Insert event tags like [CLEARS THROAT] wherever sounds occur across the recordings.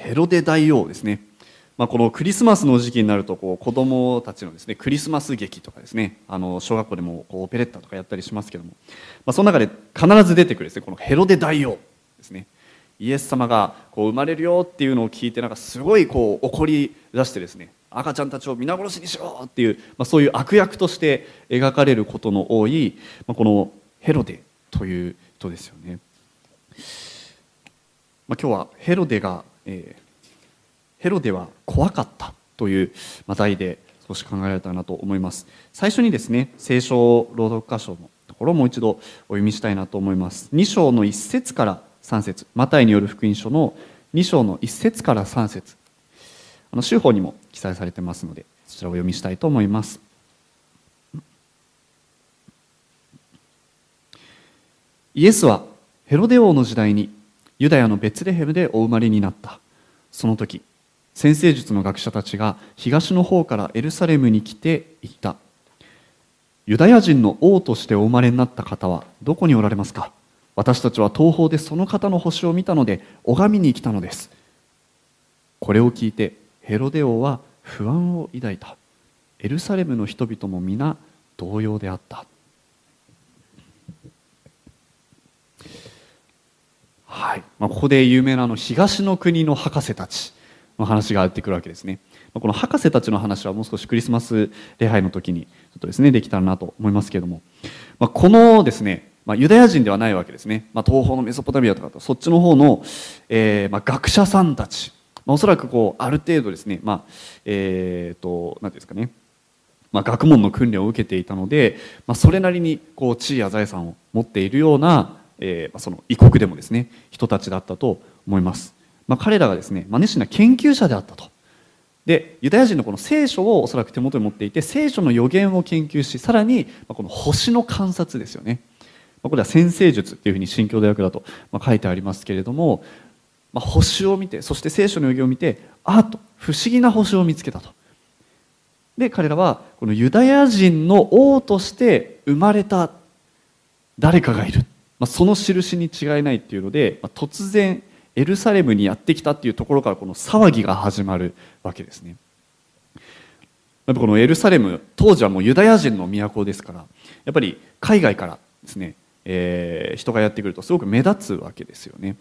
ヘロデ大王ですね、まあ、このクリスマスの時期になるとこう子供たちのですねクリスマス劇とかですねあの小学校でもこうオペレッタとかやったりしますけども、まあ、その中で必ず出てくるですねこのヘロデ大王ですね。イエス様がこう生まれるよっていうのを聞いてなんかすごいこう怒り出してですね赤ちゃんたちを皆殺しにしろっていう、まあ、そういう悪役として描かれることの多い、まあ、このヘロデという人ですよね、まあ、今日はヘロデが、えー、ヘロデは怖かったという、題で少し考えられたらなと思います。最初にですね聖書朗読箇所のところをもう一度お読みしたいなと思います。2章の1節から3節マタイによる福音書の2章の1節から3節。あの州法にも記載されてますのでそちらを読みしたいと思います。イエスはヘロデ王の時代にユダヤのベツレヘムでお生まれになった。その時先生術の学者たちが東の方からエルサレムに来て言った。ユダヤ人の王としてお生まれになった方はどこにおられますか？私たちは東方でその方の星を見たので拝みに来たのです。これを聞いてヘロデ王は不安を抱いた。エルサレムの人々も皆同様であった。はい。まあ、ここで有名なあの東の国の博士たちの話が出てくるわけですね。この博士たちの話はもう少しクリスマス礼拝の時にちょっとですねできたらなと思いますけれども、まあ、このですね、まあ、ユダヤ人ではないわけですね、まあ、東方のメソポタミアとかそっちの方の、えーまあ、学者さんたち。まあ、おそらくこうある程度ですね、まあえーと、なんですかね、まあ、学問の訓練を受けていたので、まあ、それなりにこう地位や財産を持っているような、えー、ま、その異国でもですね人たちだったと思います、まあ、彼らがですね、まあ、熱心な研究者であったと。でユダヤ人のこの聖書をおそらく手元に持っていて聖書の予言を研究しさらにこの星の観察ですよね。まこれは先生術っていうふうに新教大学だと書いてありますけれどもまあ、星を見てそして聖書の予言を見てあっと不思議な星を見つけたと。で彼らはこのユダヤ人の王として生まれた誰かがいる、まあ、その印に違いないっていうので、まあ、突然エルサレムにやってきたっていうところからこの騒ぎが始まるわけですね。やっぱこのエルサレム当時はもうユダヤ人の都ですからやっぱり海外からですね、えー、人がやってくるとすごく目立つわけですよね。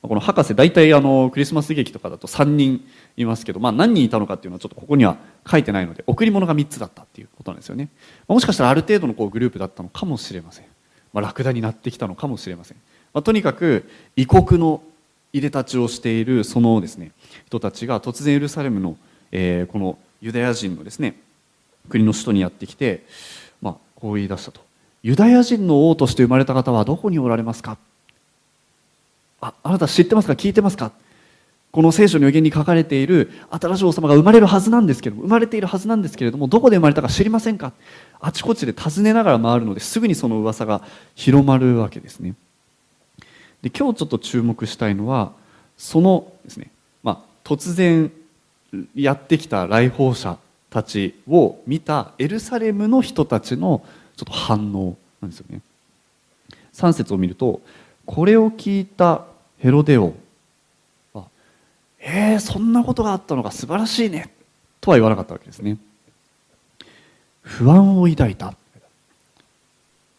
この博士大体あのクリスマス劇とかだと3人いますけど、まあ、何人いたのかっていうのはちょっとここには書いてないので贈り物が3つだったっていうことなんですよね、もしかしたらある程度のこうグループだったのかもしれません、まあ、ラクダになってきたのかもしれません、まあ、とにかく異国のいでたちをしているそのですね人たちが突然エルサレムの、えー、このユダヤ人のですね国の首都にやってきて、まあ、こう言い出したと。ユダヤ人の王として生まれた方はどこにおられますか？ああなた知ってますか？聞いてますか？この聖書の予言に書かれている新しい王様が生まれるはずなんですけども生まれているはずなんですけれどもどこで生まれたか知りませんか？あちこちで尋ねながら回るのですぐにその噂が広まるわけですね。で今日ちょっと注目したいのはそのですね、まあ、突然やってきた来訪者たちを見たエルサレムの人たちのちょっと反応なんですよね。3節を見るとこれを聞いたヘロデ王は「えー、そんなことがあったのか素晴らしいね」とは言わなかったわけですね。不安を抱いた。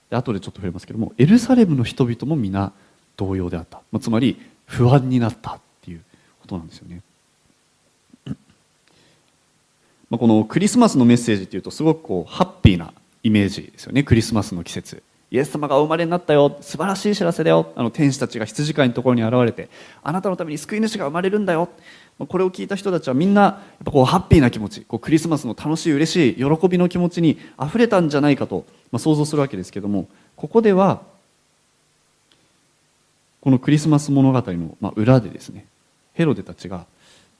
で後でちょっと触れますけどもエルサレムの人々も皆同様であった、まあ、つまり不安になったっていうことなんですよね。まあこのクリスマスのメッセージっていうとすごくこうハッピーなイメージですよね。クリスマスの季節。イエス様がお生まれになったよ。素晴らしい知らせだよ。あの天使たちが羊飼いのところに現れてあなたのために救い主が生まれるんだよ。これを聞いた人たちはみんなやっぱこうハッピーな気持ちこうクリスマスの楽しい嬉しい喜びの気持ちにあふれたんじゃないかと、まあ、想像するわけですけどもここではこのクリスマス物語の、まあ、裏でですねヘロデたちが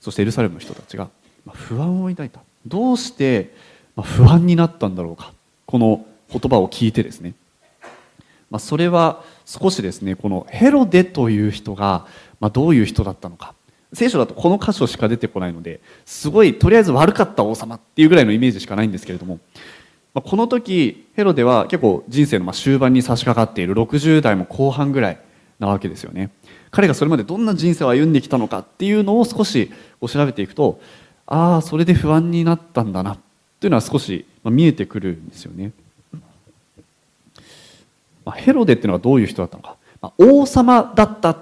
そしてエルサレムの人たちが、不安を抱いた。どうして、不安になったんだろうか。この言葉を聞いてですね。まあ、それは少しですねこのヘロデという人が、まあ、どういう人だったのか聖書だとこの箇所しか出てこないのですごいとりあえず悪かった王様っていうぐらいのイメージしかないんですけれども、まあ、この時ヘロデは結構人生の終盤に差し掛かっている60代も後半ぐらいなわけですよね彼がそれまでどんな人生を歩んできたのかっていうのを少し調べていくとああそれで不安になったんだなっていうのは少し見えてくるんですよね。まヘロデっていうのはどういう人だったのか。ま王様だった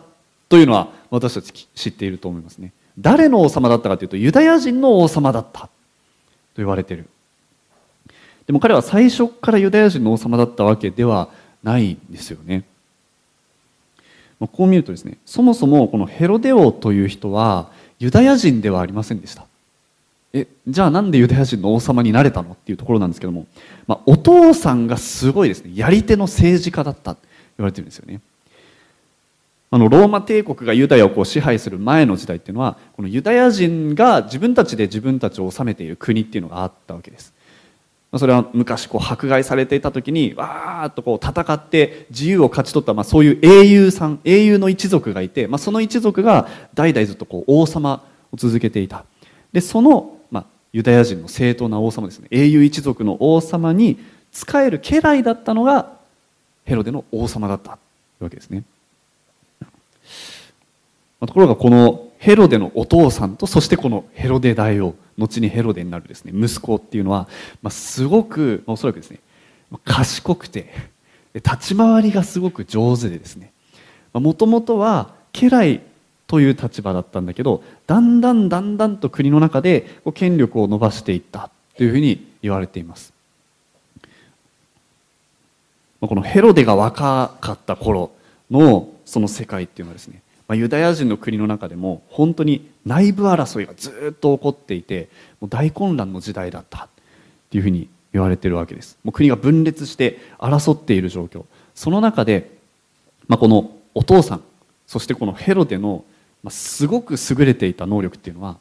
というのは私たち知っていると思いますね。誰の王様だったかというとユダヤ人の王様だったと言われている。でも彼は最初からユダヤ人の王様だったわけではないんですよね。こう見るとですねそもそもこのヘロデ王という人はユダヤ人ではありませんでした。えじゃあなんでユダヤ人の王様になれたのっていうところなんですけども、まあ、お父さんがすごいですね。やり手の政治家だったと言われてるんですよね。あのローマ帝国がユダヤをこう支配する前の時代っていうのはこのユダヤ人が自分たちで自分たちを治めている国っていうのがあったわけです。それは昔こう迫害されていた時にわーっとこう戦って自由を勝ち取った、まあ、そういう英雄さん英雄の一族がいて、まあ、その一族が代々ずっとこう王様を続けていた。でその、ユダヤ人の正当な王様ですね。英雄一族の王様に仕える家来だったのがヘロデの王様だったわけですね。ところがこのヘロデのお父さんとそしてこのヘロデ大王後にヘロデになるですね。息子っていうのは、まあ、すごく、まあ、おそらくですね賢くて立ち回りがすごく上手でですね。もともとは家来という立場だったんだけどだんだんだんだんと国の中で権力を伸ばしていったというふうに言われています。このヘロデが若かった頃のその世界っていうのはですねまあ、ユダヤ人の国の中でも本当に内部争いがずっと起こっていてもう大混乱の時代だったっていうふうに言われているわけです。もう国が分裂して争っている状況。その中で、まあ、このお父さんそしてこのヘロデの、まあ、すごく優れていた能力っていうのは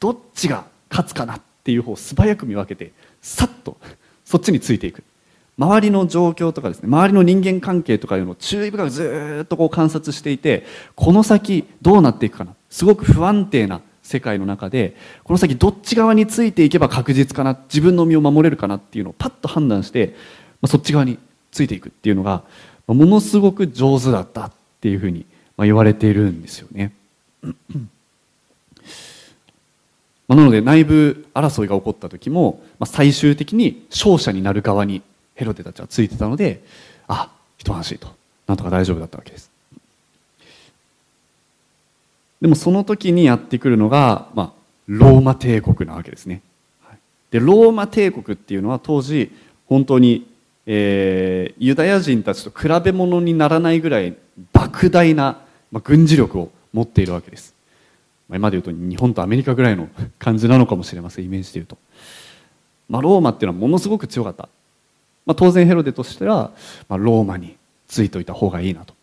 どっちが勝つかなっていう方を素早く見分けてさっとそっちについていく。周りの状況とかですね周りの人間関係とかいうのを注意深くずっとこう観察していてこの先どうなっていくかな。すごく不安定な世界の中でこの先どっち側についていけば確実かな自分の身を守れるかなっていうのをパッと判断して、まあ、そっち側についていくっていうのがものすごく上手だったっていうふうにまあ言われているんですよね。なので内部争いが起こった時もまあ最終的に勝者になる側にヘロデたちはついてたのであ一安心となんとか大丈夫だったわけです。でもその時にやってくるのが、まあ、ローマ帝国なわけですね。でローマ帝国っていうのは当時本当に、えー、ユダヤ人たちと比べ物にならないぐらい莫大な、まあ、軍事力を持っているわけです、まあ、今で言うと日本とアメリカぐらいの感じなのかもしれませんイメージで言うと、まあ、ローマっていうのはものすごく強かった。まあ、当然ヘロデとしては、まあ、ローマについておいた方がいいなと。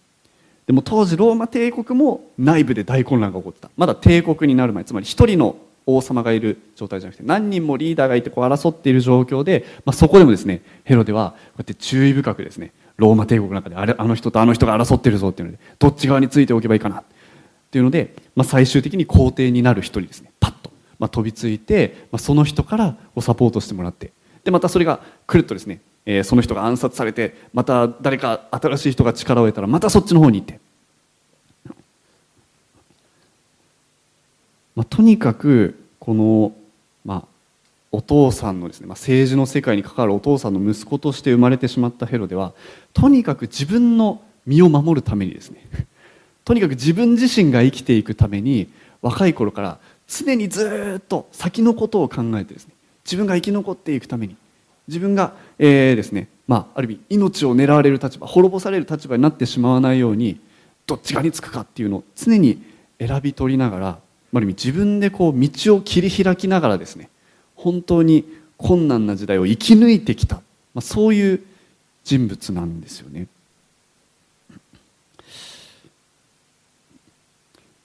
でも当時ローマ帝国も内部で大混乱が起こってた。まだ帝国になる前つまり一人の王様がいる状態じゃなくて何人もリーダーがいてこう争っている状況で、まあ、そこでもですねヘロデはこうやって注意深くですねローマ帝国の中であれあの人とあの人が争ってるぞっていうのでどっち側についておけばいいかな。っていうので、まあ、最終的に皇帝になる人にですね。パッと、まあ、飛びついて、まあ、その人からサポートしてもらって。でまたそれがくるっとですねえー、その人が暗殺されてまた誰か新しい人が力を得たらまたそっちの方に行って、まあ、とにかくこの、お父さんのですね、まあ、政治の世界に関わるお父さんの息子として生まれてしまったヘロではとにかく自分の身を守るためにですね [LAUGHS] とにかく自分自身が生きていくために若い頃から常にずっと先のことを考えてですね自分が生き残っていくために自分が、えー、ですね、まあ、ある意味命を狙われる立場滅ぼされる立場になってしまわないようにどっち側につくかっていうのを常に選び取りながらある意味自分でこう道を切り開きながらですね本当に困難な時代を生き抜いてきた、まあ、そういう人物なんですよね。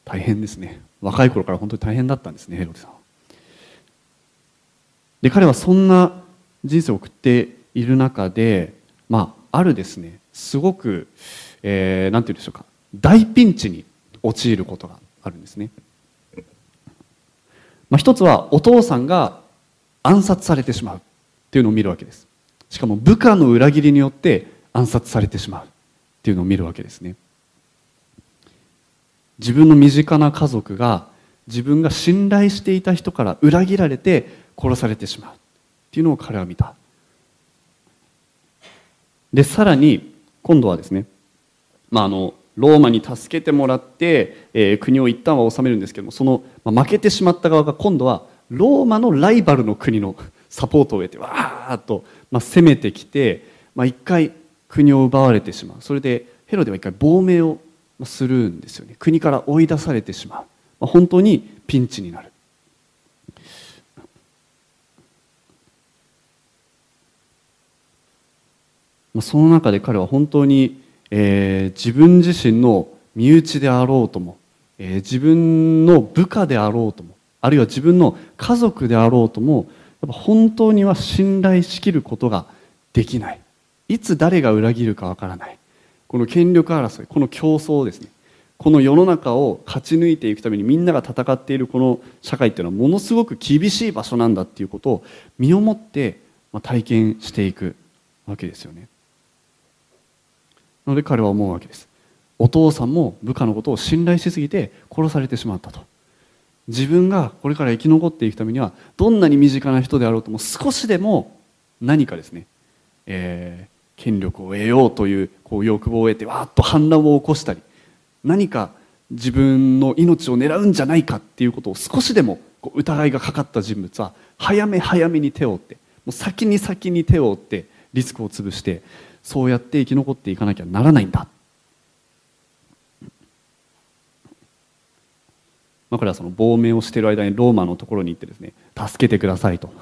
大変ですね若い頃から本当に大変だったんですねヘロデさん。で彼はそんな人生を送っている中で、まあ、あるですねすごく、えー、なんて言うんでしょうか大ピンチに陥ることがあるんですね、まあ、一つはお父さんが暗殺されてしまうっていうのを見るわけです。しかも部下の裏切りによって暗殺されてしまうっていうのを見るわけですね。自分の身近な家族が自分が信頼していた人から裏切られて殺されてしまうっていうのを彼は見た。でさらに今度はですね、まあ、あのローマに助けてもらって、えー、国を一旦は治めるんですけどもその、まあ、負けてしまった側が今度はローマのライバルの国のサポートを得てわーっと、まあ、攻めてきて、まあ、一回国を奪われてしまう。それでヘロデは一回亡命をするんですよね。国から追い出されてしまう、まあ、本当にピンチになる。その中で彼は本当に、えー、自分自身の身内であろうとも、えー、自分の部下であろうともあるいは自分の家族であろうともやっぱ本当には信頼しきることができない。いつ誰が裏切るかわからない。この権力争いこの競争ですね。この世の中を勝ち抜いていくためにみんなが戦っているこの社会っていうのはものすごく厳しい場所なんだっていうことを身をもって体験していくわけですよね。なので彼は思うわけです。お父さんも部下のことを信頼しすぎて殺されてしまったと。自分がこれから生き残っていくためにはどんなに身近な人であろうとも少しでも何かですね、えー、権力を得ようというこう欲望を得てわーっと反乱を起こしたり何か自分の命を狙うんじゃないかっていうことを少しでも疑いがかかった人物は早め早めに手を打ってもう先に先に手を打ってリスクを潰してそうやって生き残っていかなきゃならないんだ、まあ、これはその亡命をしている間にローマのところに行ってですね助けてくださいと。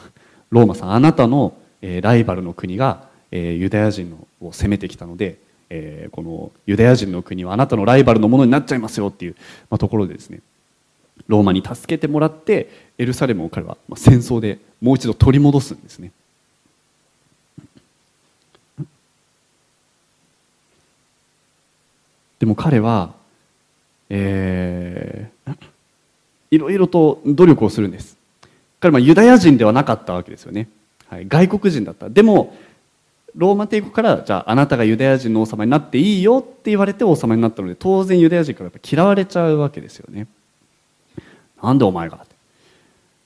ローマさんあなたの、えライバルの国が、えユダヤ人を攻めてきたので、えこのユダヤ人の国はあなたのライバルのものになっちゃいますよっていう、まあ、ところでですねローマに助けてもらってエルサレムを彼は戦争でもう一度取り戻すんですね。でも彼は、え、いろいろと努力をするんです。彼はユダヤ人ではなかったわけですよね、はい、外国人だった。でもローマ帝国からじゃああなたがユダヤ人の王様になっていいよって言われて王様になったので当然ユダヤ人からやっぱ嫌われちゃうわけですよね。なんでお前が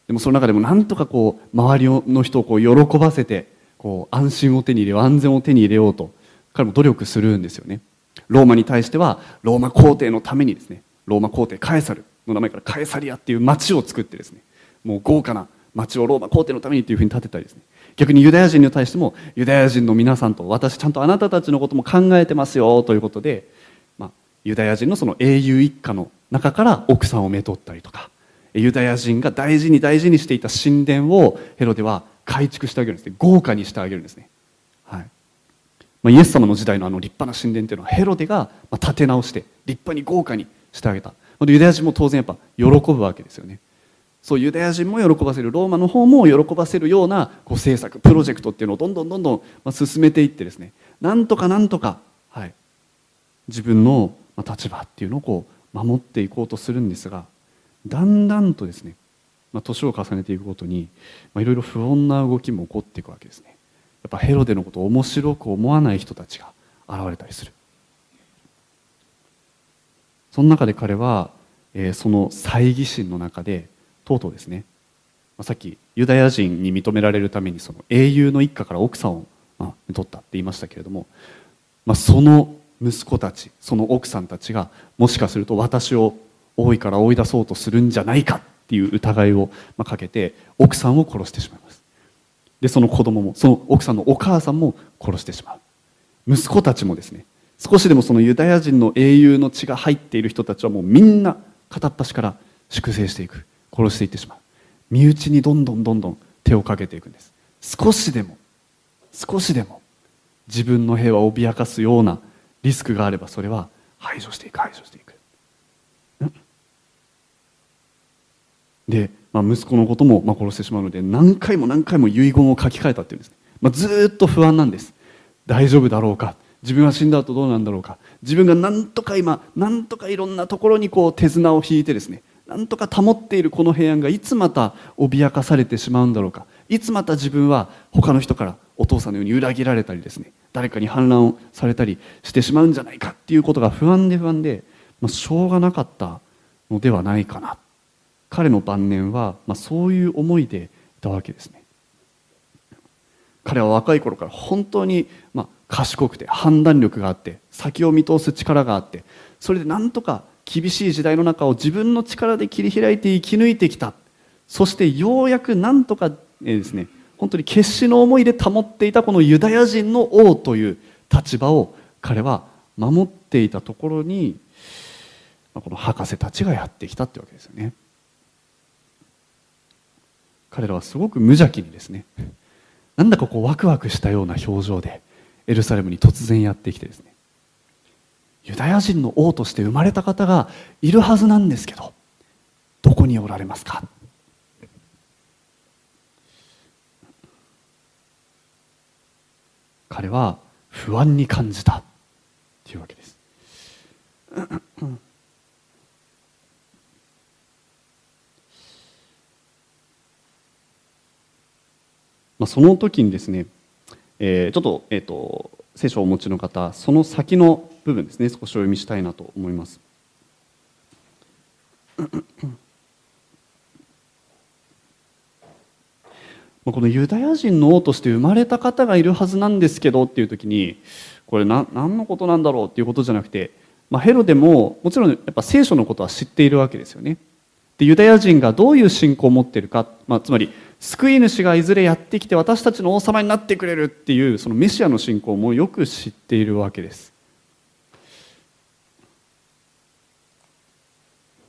でもその中でもなんとかこう周りの人をこう喜ばせてこう安心を手に入れよう安全を手に入れようと彼も努力するんですよね。ローマに対してはローマ皇帝のためにですねローマ皇帝カエサルの名前からカエサリアっていう町を作ってですねもう豪華な町をローマ皇帝のためにというふうに建てたりですね。逆にユダヤ人に対してもユダヤ人の皆さんと私ちゃんとあなたたちのことも考えてますよということで、まあ、ユダヤ人のその英雄一家の中から奥さんをめとったりとかユダヤ人が大事に大事にしていた神殿をヘロデは改築してあげるんですね。豪華にしてあげるんですね。はい。まあ、イエス様の時代のあの立派な神殿っていうのはヘロデが建て直して立派に豪華にしてあげた。ユダヤ人も当然やっぱ喜ぶわけですよね。そうユダヤ人も喜ばせる。ローマの方も喜ばせるようなこう政策プロジェクトっていうのをどんどんどんどん進めていってですね。なんとかなんとか、はい、自分の立場っていうのをこう守っていこうとするんですがだんだんとですね年を重ねていくごとにいろいろ不穏な動きも起こっていくわけですね。やっぱヘロデのことを面白く思わない人たちが現れたりする。その中で彼は、えー、その猜疑心の中でとうとうですね。まあさっきユダヤ人に認められるためにその英雄の一家から奥さんを、まあ、取ったって言いましたけれども、まあ、その息子たちその奥さんたちがもしかすると私を王位から追い出そうとするんじゃないかっていう疑いをかけて奥さんを殺してしまいます。でその子供もその奥さんのお母さんも殺してしまう。息子たちもですね少しでもそのユダヤ人の英雄の血が入っている人たちはもうみんな片っ端から粛清していく。殺していってしまう。身内にどんどんどんどん手をかけていくんです。少しでも。少しでも。自分の平和を脅かすようなリスクがあればそれは排除していく排除していく。でまあ、息子のこともまあ殺してしまうので何回も何回も遺言を書き換えたっていうんです、まあ、ずっと不安なんです。大丈夫だろうか。自分は死んだ後どうなんだろうか。自分が何とか今何とかいろんなところにこう手綱を引いてですね何とか保っているこの平安がいつまた脅かされてしまうんだろうか。いつまた自分は他の人からお父さんのように裏切られたりですね誰かに反乱をされたりしてしまうんじゃないかっていうことが不安で不安でまあ、しょうがなかったのではないかな。彼の晩年は、まあ、そういう思いでいたわけですね。彼は若い頃から本当に、まあ、賢くて判断力があって先を見通す力があってそれでなんとか厳しい時代の中を自分の力で切り開いて生き抜いてきた。そしてようやくなんとか、えー、ですね本当に決死の思いで保っていたこのユダヤ人の王という立場を彼は守っていたところにこの博士たちがやってきたってわけですよね。彼らはすごく無邪気にですねなんだかこうワクワクしたような表情でエルサレムに突然やってきてですね。ユダヤ人の王として生まれた方がいるはずなんですけどどこにおられますか？彼は不安に感じたというわけです。まあ、その時にですね、えー、ちょっと,、えーと、聖書をお持ちの方その先の部分ですね少しお読みしたいなと思います。[COUGHS] このユダヤ人の王として生まれた方がいるはずなんですけどっていう時にこれ何のことなんだろうっていうことじゃなくて、まあ、ヘロデももちろんやっぱ聖書のことは知っているわけですよね。でユダヤ人がどういう信仰を持っているか、まあ、つまり救い主がいずれやってきて私たちの王様になってくれるっていうそのメシアの信仰もよく知っているわけです、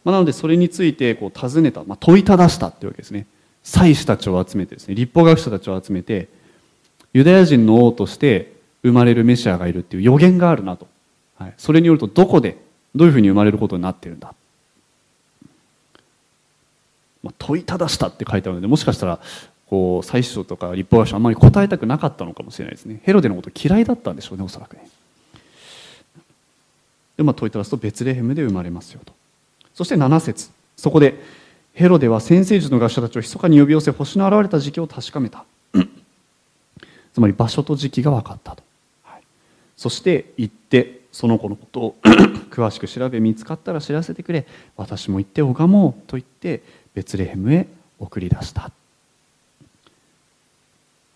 まあ、なのでそれについてこう尋ねた、まあ、問いただしたっていうわけですね。祭司たちを集めてですね立法学者たちを集めてユダヤ人の王として生まれるメシアがいるっていう予言があるなと、はい、それによるとどこでどういうふうに生まれることになってるんだ。まあ、問いただしたって書いてあるのでもしかしたらこう祭司長とか立法学者あんまり答えたくなかったのかもしれないですね。ヘロデのこと嫌いだったんでしょうねおそらくね。で、まあ、問いただすとベツレヘムで生まれますよと。そして7節。そこでヘロデは先生術の学者たちを密かに呼び寄せ星の現れた時期を確かめた。[CLEARS THROAT] つまり場所と時期が分かったと、はい、そして行ってその子のことを [CLEARS THROAT] 詳しく調べ見つかったら知らせてくれ。私も行って拝もうと言ってベツレヘムへ送り出した。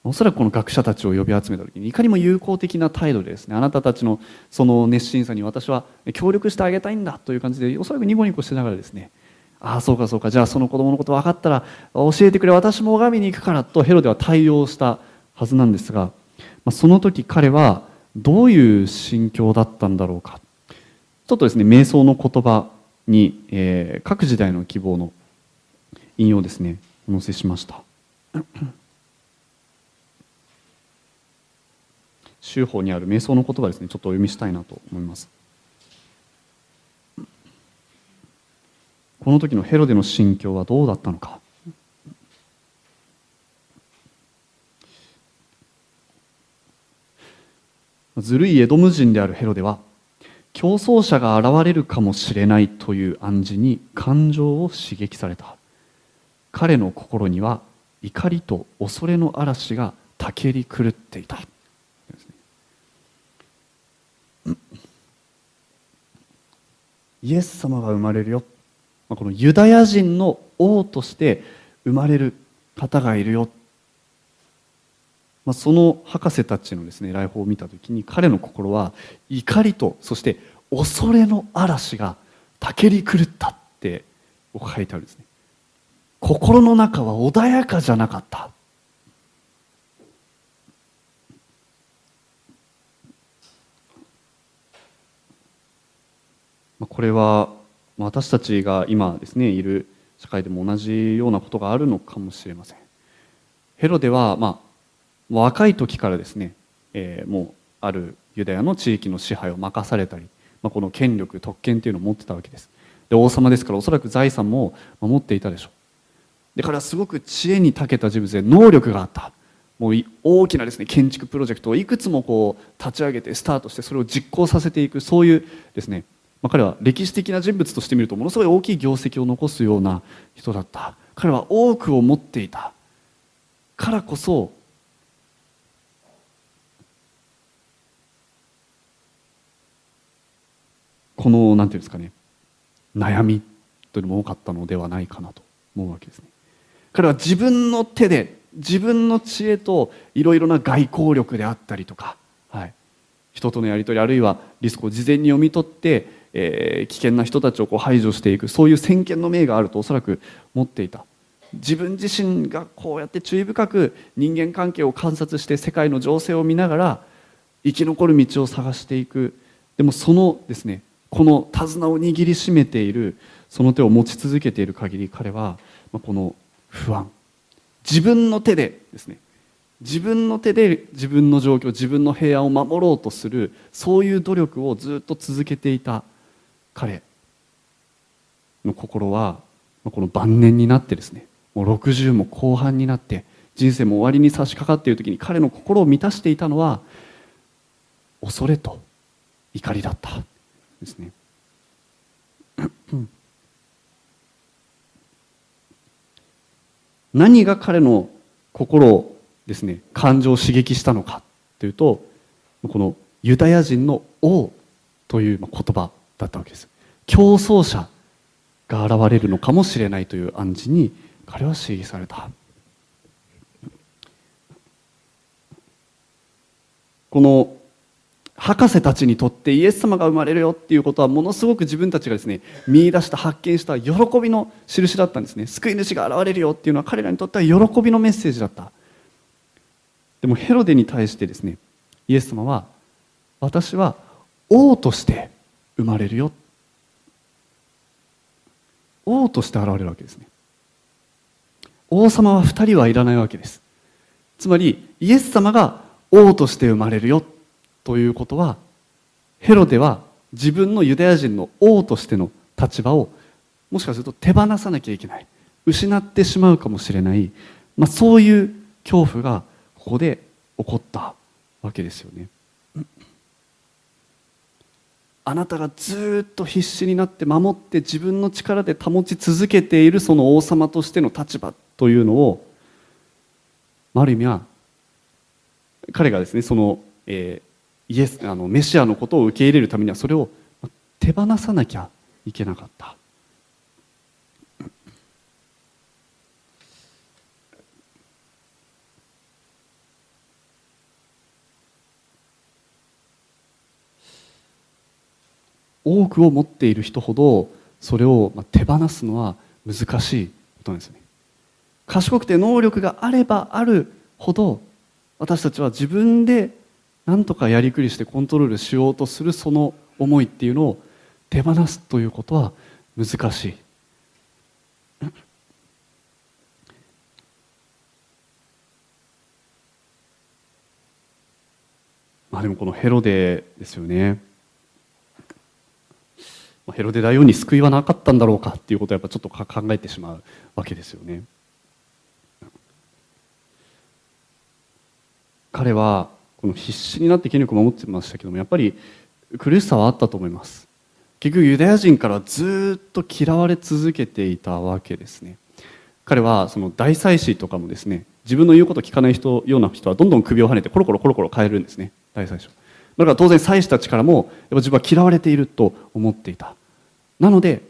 おそらくこの学者たちを呼び集めた時にいかにも友好的な態度でですねあなたたちのその熱心さに私は協力してあげたいんだという感じでおそらくニコニコしながらですねああそうかそうかじゃあその子供のこと分かったら教えてくれ私も拝みに行くからとヘロでは対応したはずなんですがまあその時彼はどういう心境だったんだろうか。ちょっとですね瞑想の言葉に、えー、各時代の希望の引用ですね。お載せしました。[COUGHS] 宗法にある瞑想の言葉ですね。ちょっとお読みしたいなと思います。この時のヘロデの心境はどうだったのか。ずるいエドム人であるヘロデは競争者が現れるかもしれないという暗示に感情を刺激された。彼の心には怒りと恐れの嵐がたけり狂っていた。イエス様が生まれるよ。まあこのユダヤ人の王として生まれる方がいるよ。まあその博士たちのですね来訪を見た時に彼の心は怒りとそして恐れの嵐がたけり狂ったって書いてあるんですね。心の中は穏やかじゃなかった。これは私たちが今ですねいる社会でも同じようなことがあるのかもしれません。ヘロデは、まあ、若い時からですね、えー、もうあるユダヤの地域の支配を任されたり、まあ、この権力特権というのを持ってたわけです。で王様ですからおそらく財産も持っていたでしょう。で彼はすごく知恵に長けた人物で能力があった。もう大きなですね建築プロジェクトをいくつもこう立ち上げてスタートしてそれを実行させていくそういうですね、まあ、彼は歴史的な人物として見るとものすごい大きい業績を残すような人だった。彼は多くを持っていた。からこそこの何て言うんですかね悩みというのも多かったのではないかなと思うわけですね。彼は自分の手で自分の知恵といろいろな外交力であったりとか、はい、人とのやり取りあるいはリスクを事前に読み取って、えー、危険な人たちをこう排除していくそういう先見の明があるとおそらく持っていた。自分自身がこうやって注意深く人間関係を観察して世界の情勢を見ながら生き残る道を探していく。でもそのですねこの手綱を握りしめているその手を持ち続けている限り彼はこの不安。自分の手でですね。自分の手で自分の状況自分の平安を守ろうとするそういう努力をずっと続けていた彼の心はこの晩年になってですねもう60も後半になって人生も終わりに差し掛かっている時に彼の心を満たしていたのは恐れと怒りだったですね。何が彼の心をですね感情を刺激したのかというとこのユダヤ人の王という言葉だったわけです。競争者が現れるのかもしれないという暗示に彼は刺激された。この博士たちにとってイエス様が生まれるよっていうことはものすごく自分たちがですね見出した発見した喜びの印だったんですね。救い主が現れるよっていうのは彼らにとっては喜びのメッセージだった。でもヘロデに対してですねイエス様は私は王として生まれるよ王として現れるわけですね。王様は2人はいらないわけです。つまりイエス様が王として生まれるよということはヘロデは自分のユダヤ人の王としての立場をもしかすると手放さなきゃいけない失ってしまうかもしれない、まあ、そういう恐怖がここで起こったわけですよね。あなたがずっと必死になって守って自分の力で保ち続けているその王様としての立場というのをある意味は彼がですねその、えー、イエスあのメシアのことを受け入れるためにはそれを手放さなきゃいけなかった。多くを持っている人ほどそれを手放すのは難しいことなんですね。賢くて能力があればあるほど私たちは自分で何とかやりくりしてコントロールしようとするその思いっていうのを手放すということは難しい。[CLEARS THROAT] まあでもこのヘロデですよね。ヘロデ大王に救いはなかったんだろうかっていうことをやっぱちょっと考えてしまうわけですよね。彼はこの必死になって権力を守ってましたけどもやっぱり苦しさはあったと思います。結局ユダヤ人からずっと嫌われ続けていたわけですね。彼はその大祭司とかもですね自分の言うこと聞かない人ような人はどんどん首をはねてコロコロコロコロ変えるんですね。大祭司だから当然祭司たちからもやっぱ自分は嫌われていると思っていた。なので、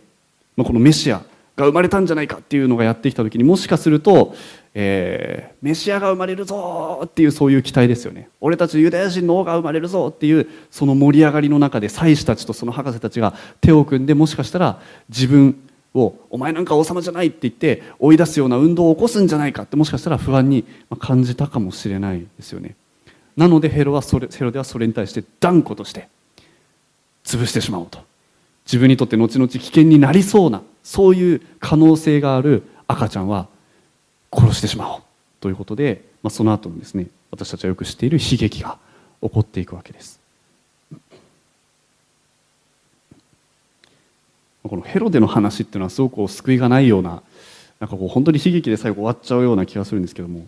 まあ、このメシアが生まれたんじゃないかっていうのがやってきた時にもしかするとえー、メシアが生まれるぞっていうそういう期待ですよね。俺たちユダヤ人の王が生まれるぞっていうその盛り上がりの中で祭司たちとその博士たちが手を組んでもしかしたら自分をお前なんか王様じゃないって言って追い出すような運動を起こすんじゃないかってもしかしたら不安に感じたかもしれないですよね。なのでヘロはそれヘロではそれに対して断固として潰してしまおうと。自分にとって後々危険になりそうなそういう可能性がある赤ちゃんは殺してしまおう。ということで、まあ、その後にですね私たちはよく知っている悲劇が起こっていくわけです。このヘロデの話っていうのはすごく救いがないようななんかこう本当に悲劇で最後終わっちゃうような気がするんですけども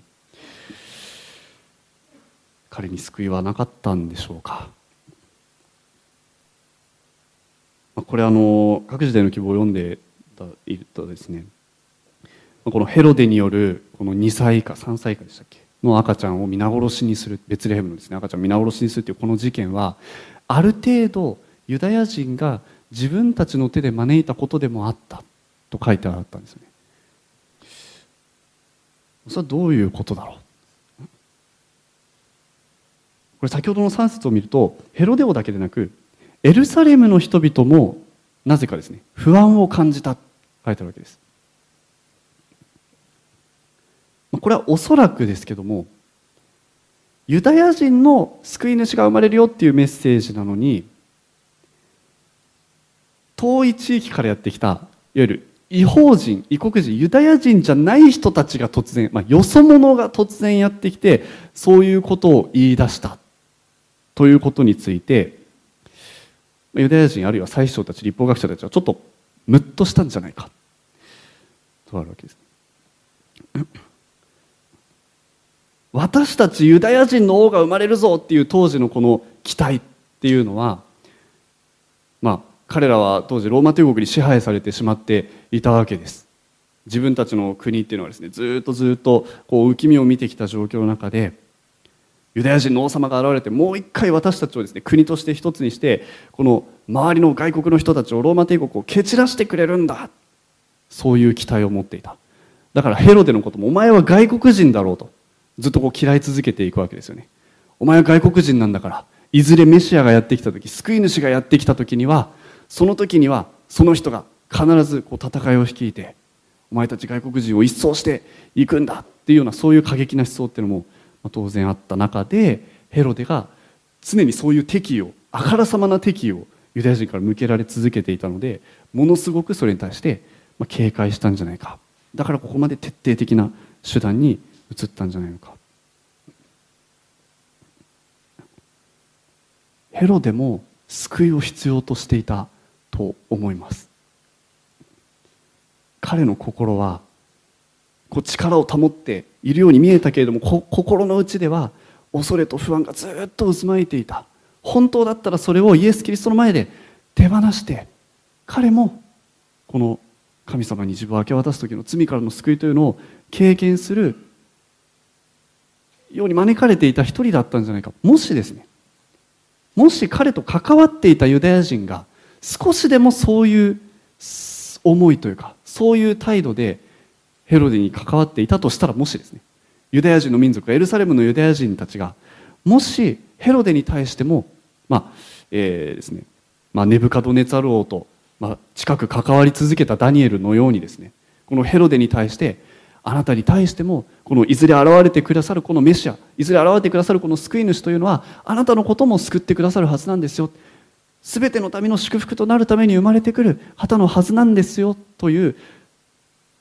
彼に救いはなかったんでしょうか？これあの各時代の希望を読んでいるとですね。このヘロデによるこの2歳以下3歳以下でしたっけ？の赤ちゃんを皆殺しにするベツレヘムのですね赤ちゃんを皆殺しにするというこの事件はある程度ユダヤ人が自分たちの手で招いたことでもあったと書いてあったんですよね。それはどういうことだろう？これ先ほどの3節を見るとヘロデオだけでなくエルサレムの人々もなぜかですね不安を感じたと書いてあるわけです。これはおそらくですけどもユダヤ人の救い主が生まれるよっていうメッセージなのに遠い地域からやってきたいわゆる異邦人異国人ユダヤ人じゃない人たちが突然、まあ、よそ者が突然やってきてそういうことを言い出したということについてユダヤ人あるいは最初たち立法学者たちはちょっとムッとしたんじゃないかとあるわけです。私たちユダヤ人の王が生まれるぞっていう当時のこの期待っていうのはまあ彼らは当時ローマ帝国に支配されてしまっていたわけです自分たちの国っていうのはですねずっとずっとこう浮き身を見てきた状況の中でユダヤ人の王様が現れてもう一回私たちをですね国として一つにしてこの周りの外国の人たちをローマ帝国を蹴散らしてくれるんだ。そういう期待を持っていた。だからヘロデのこともお前は外国人だろうと。ずっとこう嫌い続けていくわけですよね。お前は外国人なんだからいずれメシアがやってきた時救い主がやってきた時にはその時にはその人が必ずこう戦いを率いてお前たち外国人を一掃していくんだっていうようなそういう過激な思想っていうのも当然あった中でヘロデが常にそういう敵意をあからさまな敵意をユダヤ人から向けられ続けていたのでものすごくそれに対して警戒したんじゃないか。だからここまで徹底的な手段に移ったんじゃないのか。ヘロデも救いを必要としていたと思います。彼の心はこう力を保っているように見えたけれども心の内では恐れと不安がずっと渦巻いていた。本当だったらそれをイエス・キリストの前で手放して彼もこの神様に自分を明け渡す時の罪からの救いというのを経験するように招かれていた一人だったんじゃないか。もしですねもし彼と関わっていたユダヤ人が少しでもそういう思いというかそういう態度でヘロデに関わっていたとしたらもしですねユダヤ人の民族エルサレムのユダヤ人たちがもしヘロデに対してもまあえー、ですねまあ、ネブカドネツァル王と、まあ、近く関わり続けたダニエルのようにですねこのヘロデに対してあなたに対してもこのいずれ現れてくださるこのメシアいずれ現れてくださるこの救い主というのはあなたのことも救ってくださるはずなんですよ。全てのための祝福となるために生まれてくる旗のはずなんですよという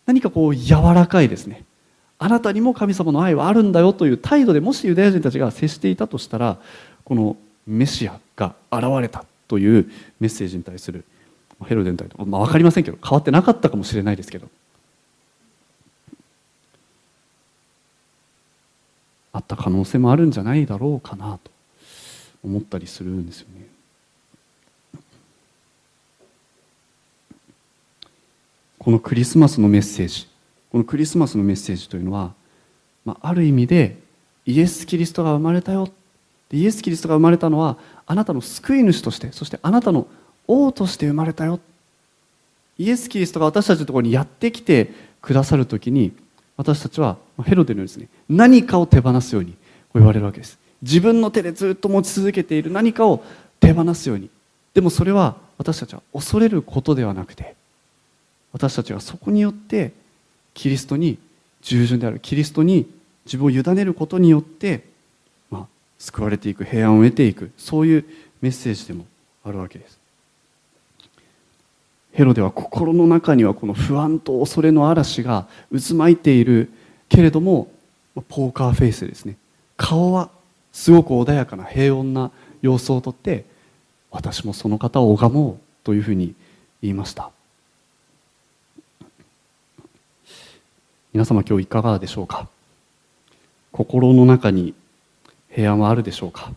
何かこう柔らかいですねあなたにも神様の愛はあるんだよという態度でもしユダヤ人たちが接していたとしたらこのメシアが現れたというメッセージに対するヘロデに対して、まあ、分かりませんけど変わってなかったかもしれないですけどあった可能性もあるんじゃないだろうかなと思ったりするんですよね。このクリスマスのメッセージこのクリスマスのメッセージというのは、まあ、ある意味でイエス・キリストが生まれたよイエス・キリストが生まれたのはあなたの救い主としてそしてあなたの王として生まれたよイエス・キリストが私たちのところにやってきてくださる時に私たちはヘロデのようにですね何かを手放すように言われるわけです。自分の手でずっと持ち続けている何かを手放すように。でもそれは私たちは恐れることではなくて私たちがそこによってキリストに従順であるキリストに自分を委ねることによって、まあ、救われていく平安を得ていくそういうメッセージでもあるわけです。ヘロデは心の中にはこの不安と恐れの嵐が渦巻いているけれどもポーカーフェイスですね。顔はすごく穏やかな平穏な様子をとって私もその方を拝もうというふうに言いました。皆様今日いかがでしょうか？心の中に平安はあるでしょうか？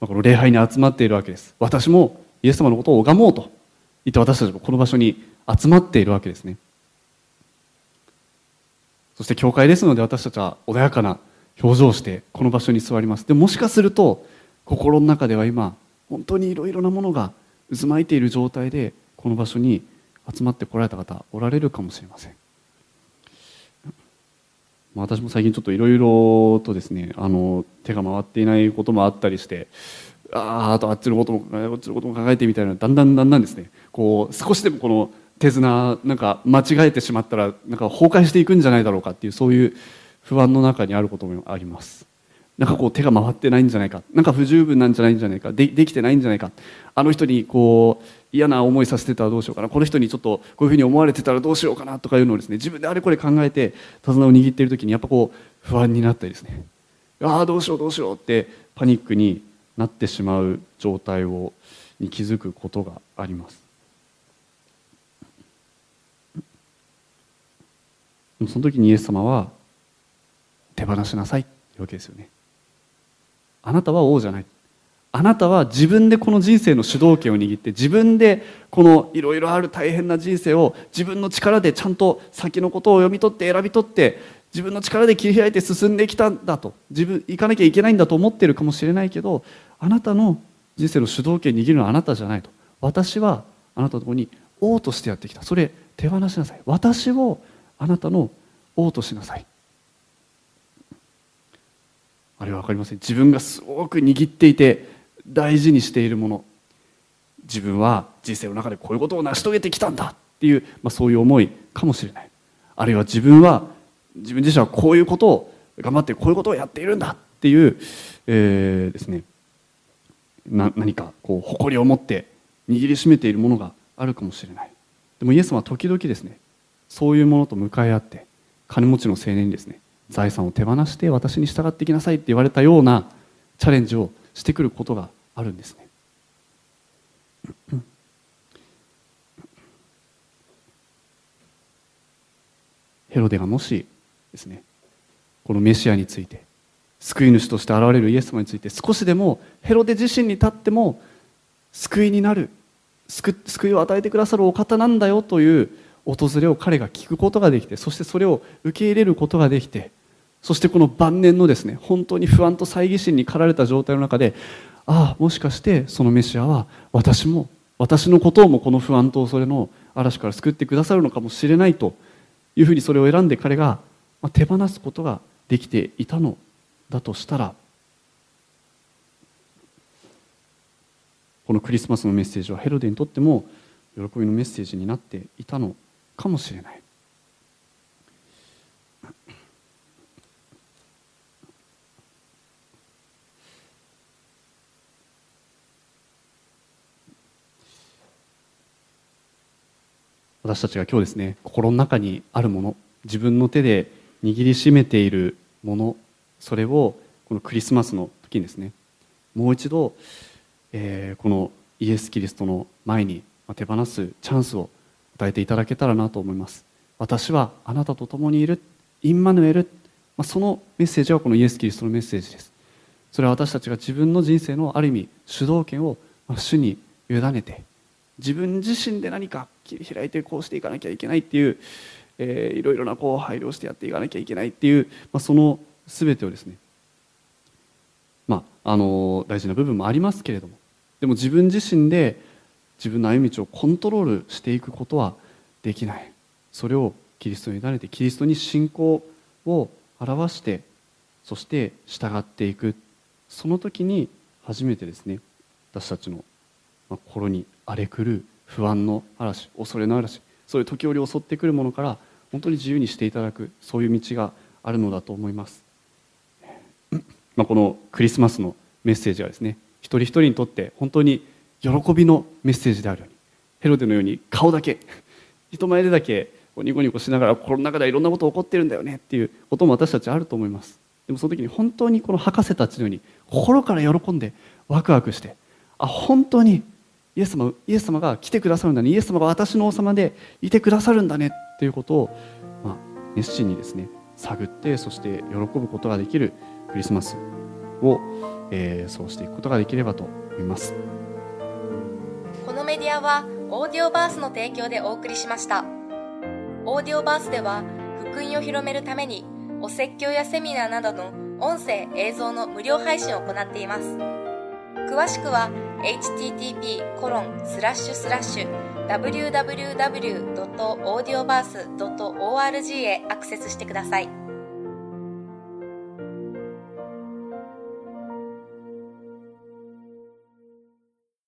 この礼拝に集まっているわけです。私もイエス様のことを拝もうと。言って私たちもこの場所に集まっているわけですね。そして教会ですので私たちは穏やかな表情をしてこの場所に座ります。でもしかすると心の中では今本当にいろいろなものが渦巻いている状態でこの場所に集まってこられた方おられるかもしれません。私も最近ちょっといろいろとですねあの手が回っていないこともあったりしてああとあっちのこともこっちのことも考えてみたいなだんだんだんだんですねこう少しでもこの手綱なんか間違えてしまったらなんか崩壊していくんじゃないだろうかっていうそういう不安の中にあることもあります。なんかこう手が回ってないんじゃないかなんか不十分なんじゃないんじゃないかでできてないんじゃないかあの人にこう嫌な思いさせてたらどうしようかな。この人にちょっとこういうふうに思われてたらどうしようかなとかいうのをですね自分であれこれ考えて手綱を握っている時にやっぱこう不安になったりですね。ああどうしようどうしようってパニックになってしまう状態をに気づくことがあります。その時にイエス様は手放しなさいっていうわけですよね。あなたは王じゃない。あなたは自分でこの人生の主導権を握って自分でこのいろいろある大変な人生を自分の力でちゃんと先のことを読み取って選び取って自分の力で切り開いて進んできたんだと自分行かなきゃいけないんだと思ってるかもしれないけどあなたの人生の主導権を握るのはあなたじゃないと。私はあなたのとこに王としてやってきた。それ手放しなさい。私をあなたの王としなさい。あれは分かりません。自分がすごく握っていて大事にしているもの。自分は人生の中でこういうことを成し遂げてきたんだっていう、まあ、そういう思いかもしれない。あるいは自分は自分自身はこういうことを頑張ってこういうことをやっているんだっていう、えー、ですね。な何かこう誇りを持って握りしめているものがあるかもしれない。でもイエス様は時々ですねそういうものと向かい合って金持ちの青年にですね財産を手放して私に従ってきなさいって言われたようなチャレンジをしてくることがあるんですね。[COUGHS] ヘロデがもしですねこのメシアについて救い主として現れるイエス様について少しでもヘロデ自身に立っても救いになる救いを与えてくださるお方なんだよという訪れを彼が聞くことができてそしてそれを受け入れることができてそしてこの晩年のですね本当に不安と猜疑心に駆られた状態の中でああもしかしてそのメシアは私も私のことをもこの不安と恐れの嵐から救ってくださるのかもしれないというふうにそれを選んで彼が手放すことができていたのだとしたらこのクリスマスのメッセージはヘロデにとっても喜びのメッセージになっていたのかもしれない。私たちが今日ですね心の中にあるもの自分の手で握りしめているものそれをこのクリスマスの時にですねもう一度、えー、このイエス・キリストの前に手放すチャンスを与えていただけたらなと思います。私はあなたと共にいるインマヌエル、まあ、そのメッセージはこのイエス・キリストのメッセージです。それは私たちが自分の人生のある意味主導権を主に委ねて自分自身で何か切り開いてこうしていかなきゃいけないっていう、えー、いろいろなこう配慮してやっていかなきゃいけないっていう、まあ、その全てをですねまああの大事な部分もありますけれどもでも自分自身で自分の歩み道をコントロールしていくことはできない。それをキリストに委ねてキリストに信仰を表してそして従っていく。その時に初めてですね私たちの心に荒れ狂う不安の嵐恐れの嵐そういう時折襲ってくるものから本当に自由にしていただくそういう道があるのだと思います、まあ、このクリスマスのメッセージはですね一人一人にとって本当に喜びのメッセージであるようにヘロデのように顔だけ [LAUGHS] 人前でだけニコニコしながら心の中ではいろんなこと起こってるんだよねっていうことも私たちあると思います。でもその時に本当にこの博士たちのように心から喜んでワクワクしてあ本当にイエス様イエス様が来てくださるんだね。イエス様が私の王様でいてくださるんだねっていうことを、まあ、熱心にですね探ってそして喜ぶことができるクリスマスを、えー、そうしていくことができればと思います。このメディアはオーディオバースの提供でお送りしました。オーディオバースでは福音を広めるためにお説教やセミナーなどの音声映像の無料配信を行っています。詳しくは http://www.audioverse.org へアクセスしてください。